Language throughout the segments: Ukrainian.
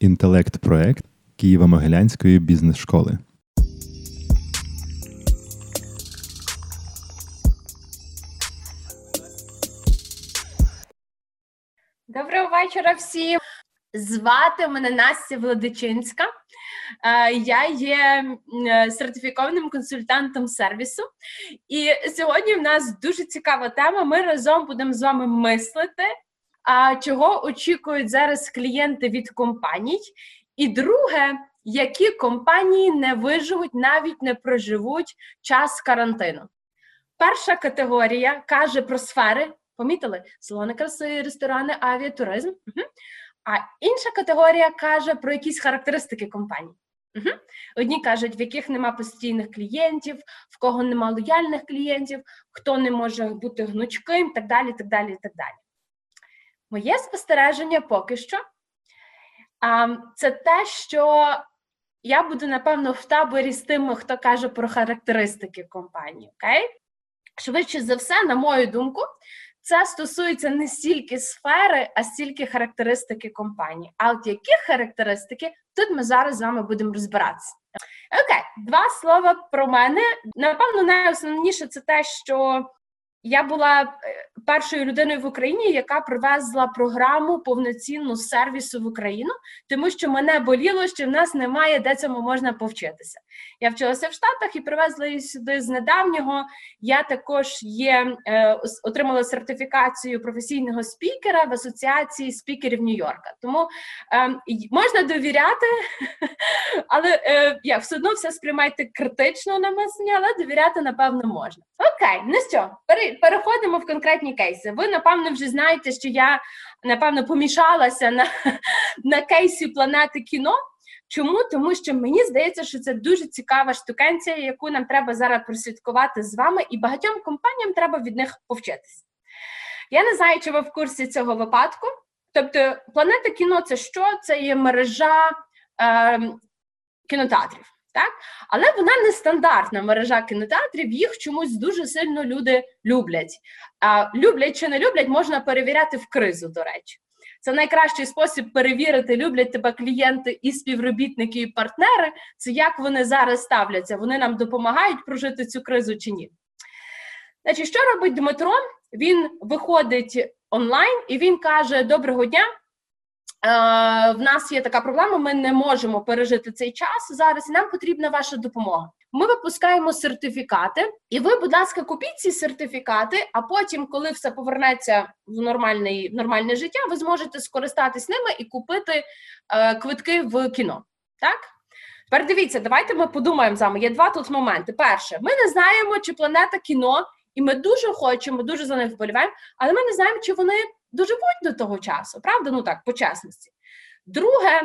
інтелект-проект Києво-Могилянської бізнес-школи. Доброго вечора всім. Звати мене Настя Владичинська. Е, я є сертифікованим консультантом сервісу, і сьогодні в нас дуже цікава тема. Ми разом будемо з вами мислити, чого очікують зараз клієнти від компаній. І друге, які компанії не виживуть, навіть не проживуть час карантину. Перша категорія каже про сфери. Помітили салони краси, ресторани, авіатуризм. Угу. А інша категорія каже про якісь характеристики компанії. Угу. Одні кажуть, в яких нема постійних клієнтів, в кого нема лояльних клієнтів, хто не може бути гнучким, так далі. так далі, так далі. Моє спостереження поки що це те, що я буду, напевно, в таборі з тими, хто каже про характеристики компанії. Окей? Швидше за все, на мою думку, це стосується не стільки сфери, а стільки характеристики компанії. А от які характеристики тут ми зараз з вами будемо розбиратися. Окей, два слова про мене. Напевно, найосновніше це те, що я була е, першою людиною в Україні, яка привезла програму повноцінну сервісу в Україну, тому що мене боліло, що в нас немає де цьому можна повчитися. Я вчилася в Штатах і привезла її сюди з недавнього. Я також є е, отримала сертифікацію професійного спікера в асоціації спікерів Нью-Йорка. Тому е, можна довіряти, але е, я все одно все сприймайте критично на мислення, але довіряти напевно можна. Окей, ну що, переходимо в конкретні кейси. Ви напевно вже знаєте, що я напевно помішалася на, на кейсі планети кіно. Чому? Тому що мені здається, що це дуже цікава штукенція, яку нам треба зараз прослідкувати з вами, і багатьом компаніям треба від них повчитися. Я не знаю, чи ви в курсі цього випадку. Тобто, планета кіно це що? Це є мережа е, кінотеатрів так? Але вона не стандартна мережа кінотеатрів, їх чомусь дуже сильно люди люблять. А, Люблять чи не люблять, можна перевіряти в кризу, до речі. Це найкращий спосіб перевірити, люблять тебе клієнти і співробітники, і партнери. Це як вони зараз ставляться, вони нам допомагають прожити цю кризу чи ні. Значить, що робить Дмитро? Він виходить онлайн і він каже: Доброго дня! Е, в нас є така проблема, ми не можемо пережити цей час зараз, і нам потрібна ваша допомога. Ми випускаємо сертифікати, і ви, будь ласка, купіть ці сертифікати. А потім, коли все повернеться в нормальне, нормальне життя, ви зможете скористатись ними і купити е, квитки в кіно. Так? Тепер дивіться, давайте ми подумаємо з вами. Є два тут моменти. Перше, ми не знаємо, чи планета кіно, і ми дуже хочемо, дуже за них вболіваємо, але ми не знаємо, чи вони доживуть до того часу, правда? Ну так, по чесності. Друге,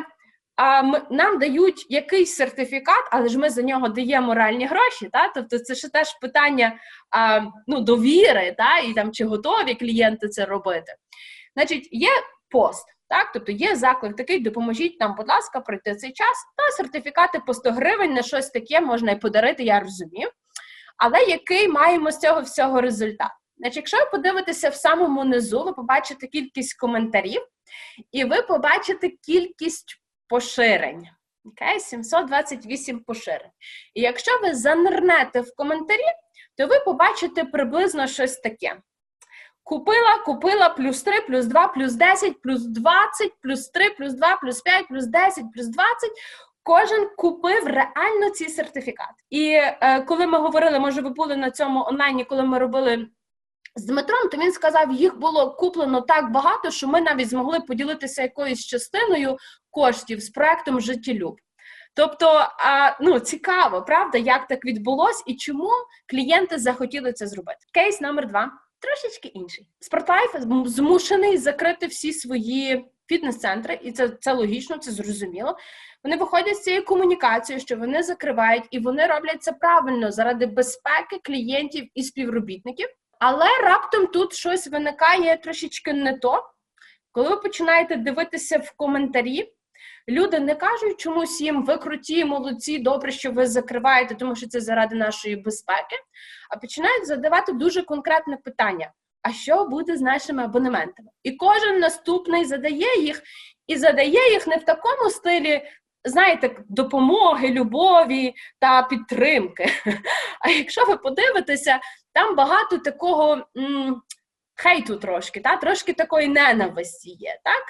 а ми, нам дають якийсь сертифікат, але ж ми за нього даємо реальні гроші. Та? Тобто це ще теж питання а, ну, довіри, та? і там чи готові клієнти це робити. Значить, є пост. Так, тобто є заклик такий, допоможіть нам, будь ласка, пройти цей час. Та сертифікати по 100 гривень на щось таке можна і подарити, я розумію. Але який маємо з цього всього результат? Значить, якщо ви подивитеся в самому низу, ви побачите кількість коментарів, і ви побачите кількість поширень. Okay? 728 поширень. І якщо ви занирнете в коментарі, то ви побачите приблизно щось таке. Купила, купила плюс 3, плюс 2, плюс 10, плюс 20, плюс 3, плюс 2, плюс 5, плюс 10, плюс 20. Кожен купив реально ці сертифікати. І е, коли ми говорили, може, ви були на цьому онлайні, коли ми робили з Дмитром, то він сказав, їх було куплено так багато, що ми навіть змогли поділитися якоюсь частиною коштів з проектом Життєлюб. Тобто, а, ну цікаво, правда, як так відбулось і чому клієнти захотіли це зробити. Кейс номер два трошечки інший. Спортлайф змушений закрити всі свої фітнес-центри, і це це логічно, це зрозуміло. Вони виходять з цією комунікацією, що вони закривають, і вони роблять це правильно заради безпеки клієнтів і співробітників. Але раптом тут щось виникає трошечки не то. Коли ви починаєте дивитися в коментарі, люди не кажуть чомусь їм ви круті, молодці, добре, що ви закриваєте, тому що це заради нашої безпеки, а починають задавати дуже конкретне питання: а що буде з нашими абонементами? І кожен наступний задає їх, і задає їх не в такому стилі, знаєте, допомоги, любові та підтримки. А якщо ви подивитеся, там багато такого м, хейту трошки, та? трошки такої ненависті є. Так?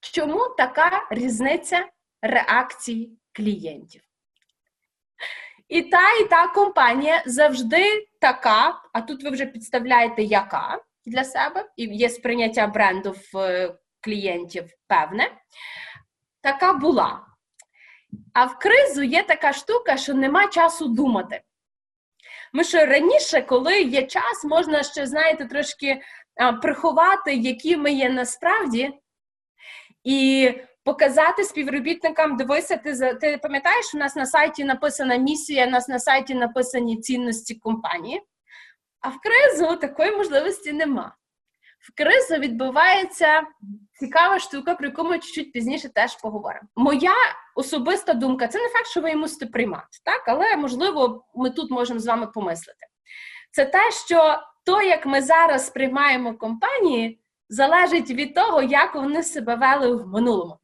Чому така різниця реакцій клієнтів? І та, і та компанія завжди така, а тут ви вже підставляєте, яка для себе, і є сприйняття бренду в е, клієнтів певне, така була. А в кризу є така штука, що нема часу думати. Ми що раніше, коли є час, можна ще, знаєте, трошки приховати, які ми є насправді, і показати співробітникам, дивися, ти за ти пам'ятаєш, у нас на сайті написана місія, у нас на сайті написані цінності компанії. А в кризу такої можливості нема. В кризу відбувається цікава штука, про яку ми чуть-чуть пізніше теж поговоримо. Моя особиста думка це не факт, що ви її мусите приймати, так? але можливо, ми тут можемо з вами помислити. Це те, що то, як ми зараз сприймаємо компанії, залежить від того, як вони себе вели в минулому.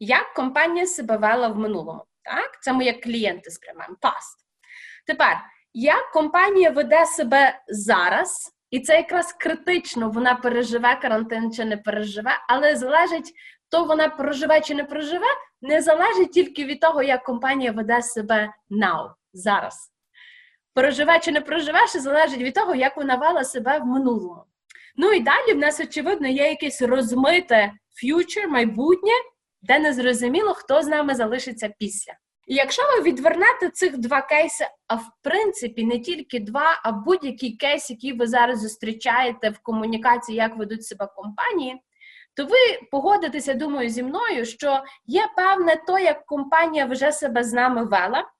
Як компанія себе вела в минулому? Так? Це ми як клієнти сприймаємо. Past. Тепер, як компанія веде себе зараз, і це якраз критично, вона переживе карантин чи не переживе, але залежить, то вона проживе чи не проживе, не залежить тільки від того, як компанія веде себе now, зараз. Проживе чи не проживе, ще залежить від того, як вона вела себе в минулому. Ну і далі в нас, очевидно, є якесь розмите future, майбутнє, де не зрозуміло, хто з нами залишиться після. І якщо ви відвернете цих два кейси, а в принципі не тільки два, а будь-який кейс, який ви зараз зустрічаєте в комунікації, як ведуть себе компанії, то ви погодитеся, думаю, зі мною, що є певне то, як компанія вже себе з нами вела,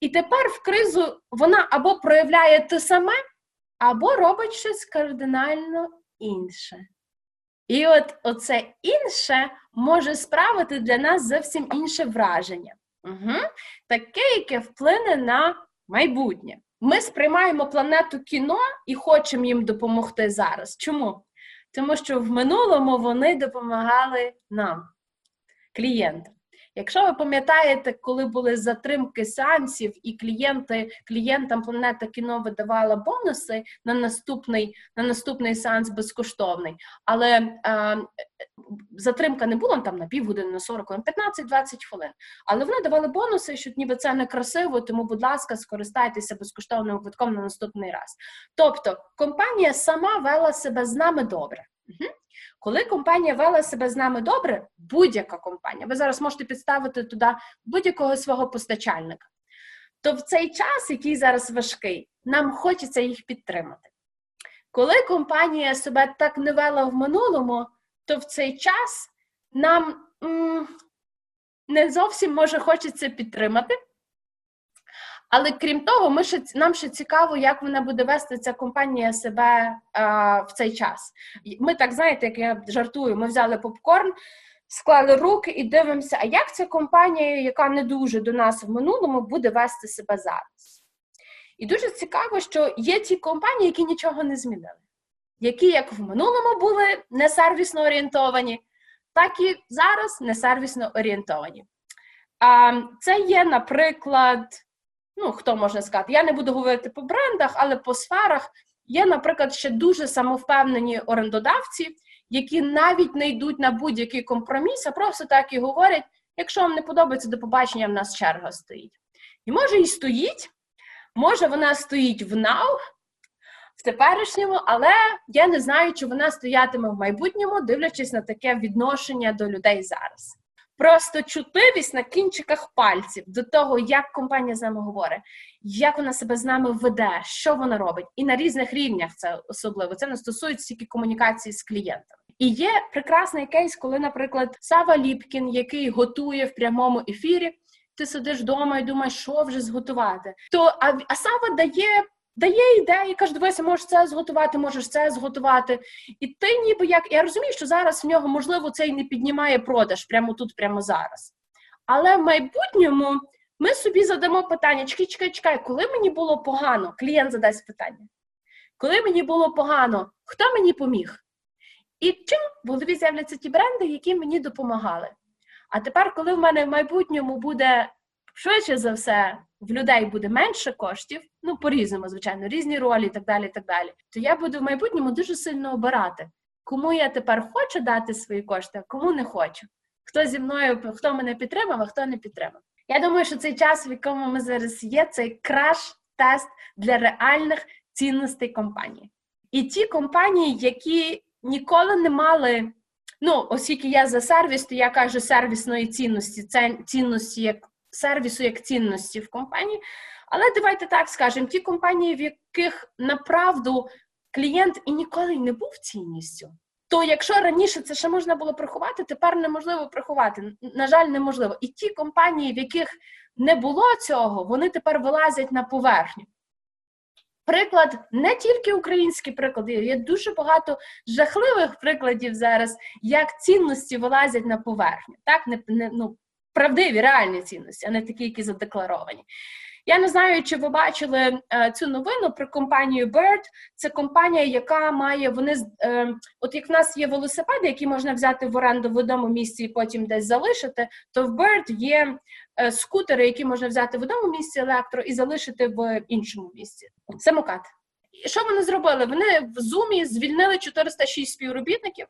і тепер в кризу вона або проявляє те саме, або робить щось кардинально інше. І от оце інше може справити для нас зовсім інше враження. Угу. Таке, яке вплине на майбутнє. Ми сприймаємо планету кіно і хочемо їм допомогти зараз. Чому? Тому що в минулому вони допомагали нам, клієнтам. Якщо ви пам'ятаєте, коли були затримки сеансів, і клієнти, клієнтам планета кіно видавала бонуси на наступний на наступний сеанс безкоштовний, але е, затримка не була там на півгодини, на 40, на 15-20 хвилин. Але вони давали бонуси, що ніби це не красиво, тому, будь ласка, скористайтеся безкоштовним квитком на наступний раз. Тобто компанія сама вела себе з нами добре. Угу. Коли компанія вела себе з нами добре, будь-яка компанія, ви зараз можете підставити туди будь-якого свого постачальника, то в цей час, який зараз важкий, нам хочеться їх підтримати. Коли компанія себе так не вела в минулому, то в цей час нам м- не зовсім може хочеться підтримати. Але крім того, ми ще нам ще цікаво, як вона буде вести ця компанія себе а, в цей час. Ми так знаєте, як я жартую, ми взяли попкорн, склали руки і дивимося, а як ця компанія, яка не дуже до нас в минулому, буде вести себе зараз. І дуже цікаво, що є ті компанії, які нічого не змінили, які як в минулому були несервісно орієнтовані, так і зараз несервісно орієнтовані. А, Це є, наприклад ну хто може сказати, я не буду говорити по брендах, але по сферах є, наприклад, ще дуже самовпевнені орендодавці, які навіть не йдуть на будь-який компроміс, а просто так і говорять: якщо вам не подобається до побачення, в нас черга стоїть. І може і стоїть, може вона стоїть в нау, в теперішньому, але я не знаю, чи вона стоятиме в майбутньому, дивлячись на таке відношення до людей зараз. Просто чутливість на кінчиках пальців до того, як компанія з нами говорить, як вона себе з нами веде, що вона робить, і на різних рівнях це особливо це не стосується тільки комунікації з клієнтами. І є прекрасний кейс, коли, наприклад, Сава Ліпкін, який готує в прямому ефірі, ти сидиш вдома і думаєш, що вже зготувати. То а, а Сава дає дає ідеї, каже, дивися, можеш це зготувати, можеш це зготувати. І ти ніби як я розумію, що зараз в нього можливо це і не піднімає продаж прямо тут, прямо зараз. Але в майбутньому ми собі задамо питання: чекай, чекай, чекай, коли мені було погано, клієнт задасть питання. Коли мені було погано, хто мені поміг? І чим в голові з'являться ті бренди, які мені допомагали. А тепер, коли в мене в майбутньому буде швидше за все в людей буде менше коштів, ну по-різному, звичайно, різні ролі і так далі, і так далі, то я буду в майбутньому дуже сильно обирати, кому я тепер хочу дати свої кошти, а кому не хочу. Хто зі мною, хто мене підтримав, а хто не підтримав. Я думаю, що цей час, в якому ми зараз є, цей краш-тест для реальних цінностей компанії. І ті компанії, які ніколи не мали, ну, оскільки я за сервіс, то я кажу сервісної цінності, це цінності як сервісу як цінності в компанії. Але давайте так скажемо: ті компанії, в яких направду клієнт і ніколи не був цінністю. То якщо раніше це ще можна було приховати, тепер неможливо приховати. На жаль, неможливо. І ті компанії, в яких не було цього, вони тепер вилазять на поверхню. Приклад не тільки українські приклади, є дуже багато жахливих прикладів зараз, як цінності вилазять на поверхню. Так, не, не ну, правдиві, реальні цінності, а не такі, які задекларовані. Я не знаю, чи ви бачили е, цю новину про компанію Bird. Це компанія, яка має вони е, от як в нас є велосипеди, які можна взяти в оренду в одному місці і потім десь залишити. То в Bird є е, скутери, які можна взяти в одному місці електро і залишити в іншому місці. Самокат. І що вони зробили? Вони в Zoom звільнили 406 співробітників.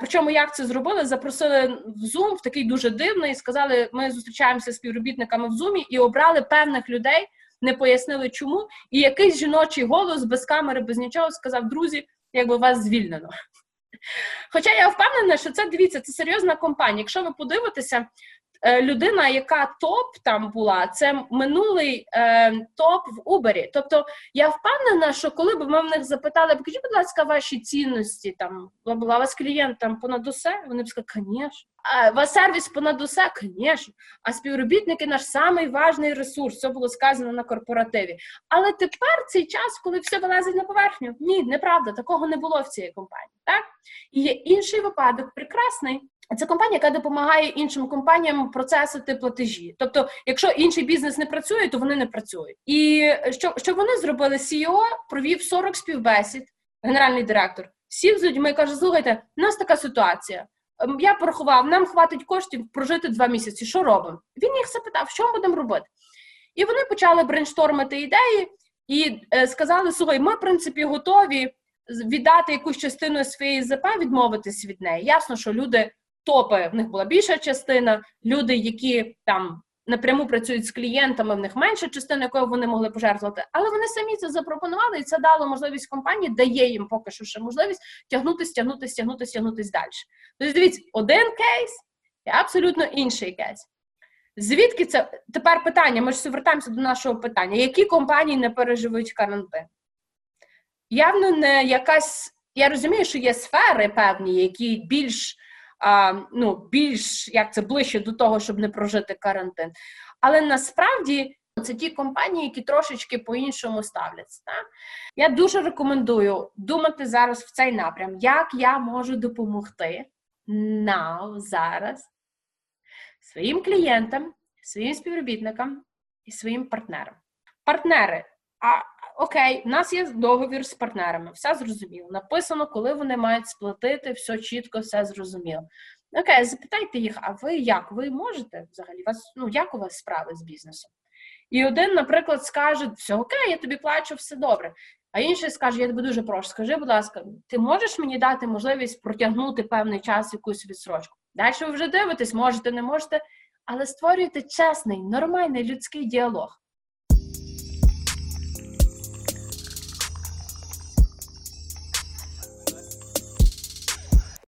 Причому як це зробили? Запросили в Zoom в такий дуже дивний, сказали, ми зустрічаємося з співробітниками в Zoom і обрали певних людей, не пояснили чому. І якийсь жіночий голос без камери, без нічого сказав: друзі, якби вас звільнено. Хоча я впевнена, що це дивіться, це серйозна компанія. Якщо ви подивитеся, людина, яка топ там була, це минулий е, топ в Убері. Тобто я впевнена, що коли б ми в них запитали, покажіть, будь ласка, ваші цінності там була у вас клієнт там понад усе, вони б сказали, звісно. А вас сервіс понад усе, звісно. А співробітники наш самий важний ресурс. Це було сказано на корпоративі. Але тепер цей час, коли все вилазить на поверхню, ні, неправда, такого не було в цій компанії. Так і є інший випадок, прекрасний. Це компанія, яка допомагає іншим компаніям процесити платежі. Тобто, якщо інший бізнес не працює, то вони не працюють. І що що вони зробили? CEO провів 40 співбесід, генеральний директор, сів з людьми і каже: слухайте, у нас така ситуація. Ем, я порахував, нам хватить коштів прожити два місяці. Що робимо? Він їх запитав, що ми будемо робити. І вони почали брейнштормити ідеї і е, сказали: слухай, ми в принципі готові віддати якусь частину своєї ЗП, відмовитись від неї. Ясно, що люди топи в них була більша частина, люди, які там напряму працюють з клієнтами, в них менша частина, якою вони могли пожертвувати. Але вони самі це запропонували, і це дало можливість компанії, дає їм поки що ще можливість тягнутися, тягнутися, тягнутися, тягнутися далі. Тобто, дивіться, один кейс і абсолютно інший кейс. Звідки це тепер питання? Ми ж вертаємося до нашого питання: які компанії не переживуть карантин? Явно не якась. Я розумію, що є сфери певні, які більш а, ну, більш як це ближче до того, щоб не прожити карантин. Але насправді це ті компанії, які трошечки по-іншому ставляться. Так? Я дуже рекомендую думати зараз в цей напрям, як я можу допомогти now, зараз своїм клієнтам, своїм співробітникам і своїм партнерам. Партнери. А окей, у нас є договір з партнерами, все зрозуміло. Написано, коли вони мають сплатити, все чітко, все зрозуміло. Окей, запитайте їх, а ви як? Ви можете взагалі? Вас, ну, Як у вас справи з бізнесом? І один, наприклад, скаже, все окей, я тобі плачу, все добре. А інший скаже, я тебе дуже прошу, скажи, будь ласка, ти можеш мені дати можливість протягнути певний час якусь відсрочку? Далі ви вже дивитесь, можете, не можете, але створюйте чесний, нормальний людський діалог.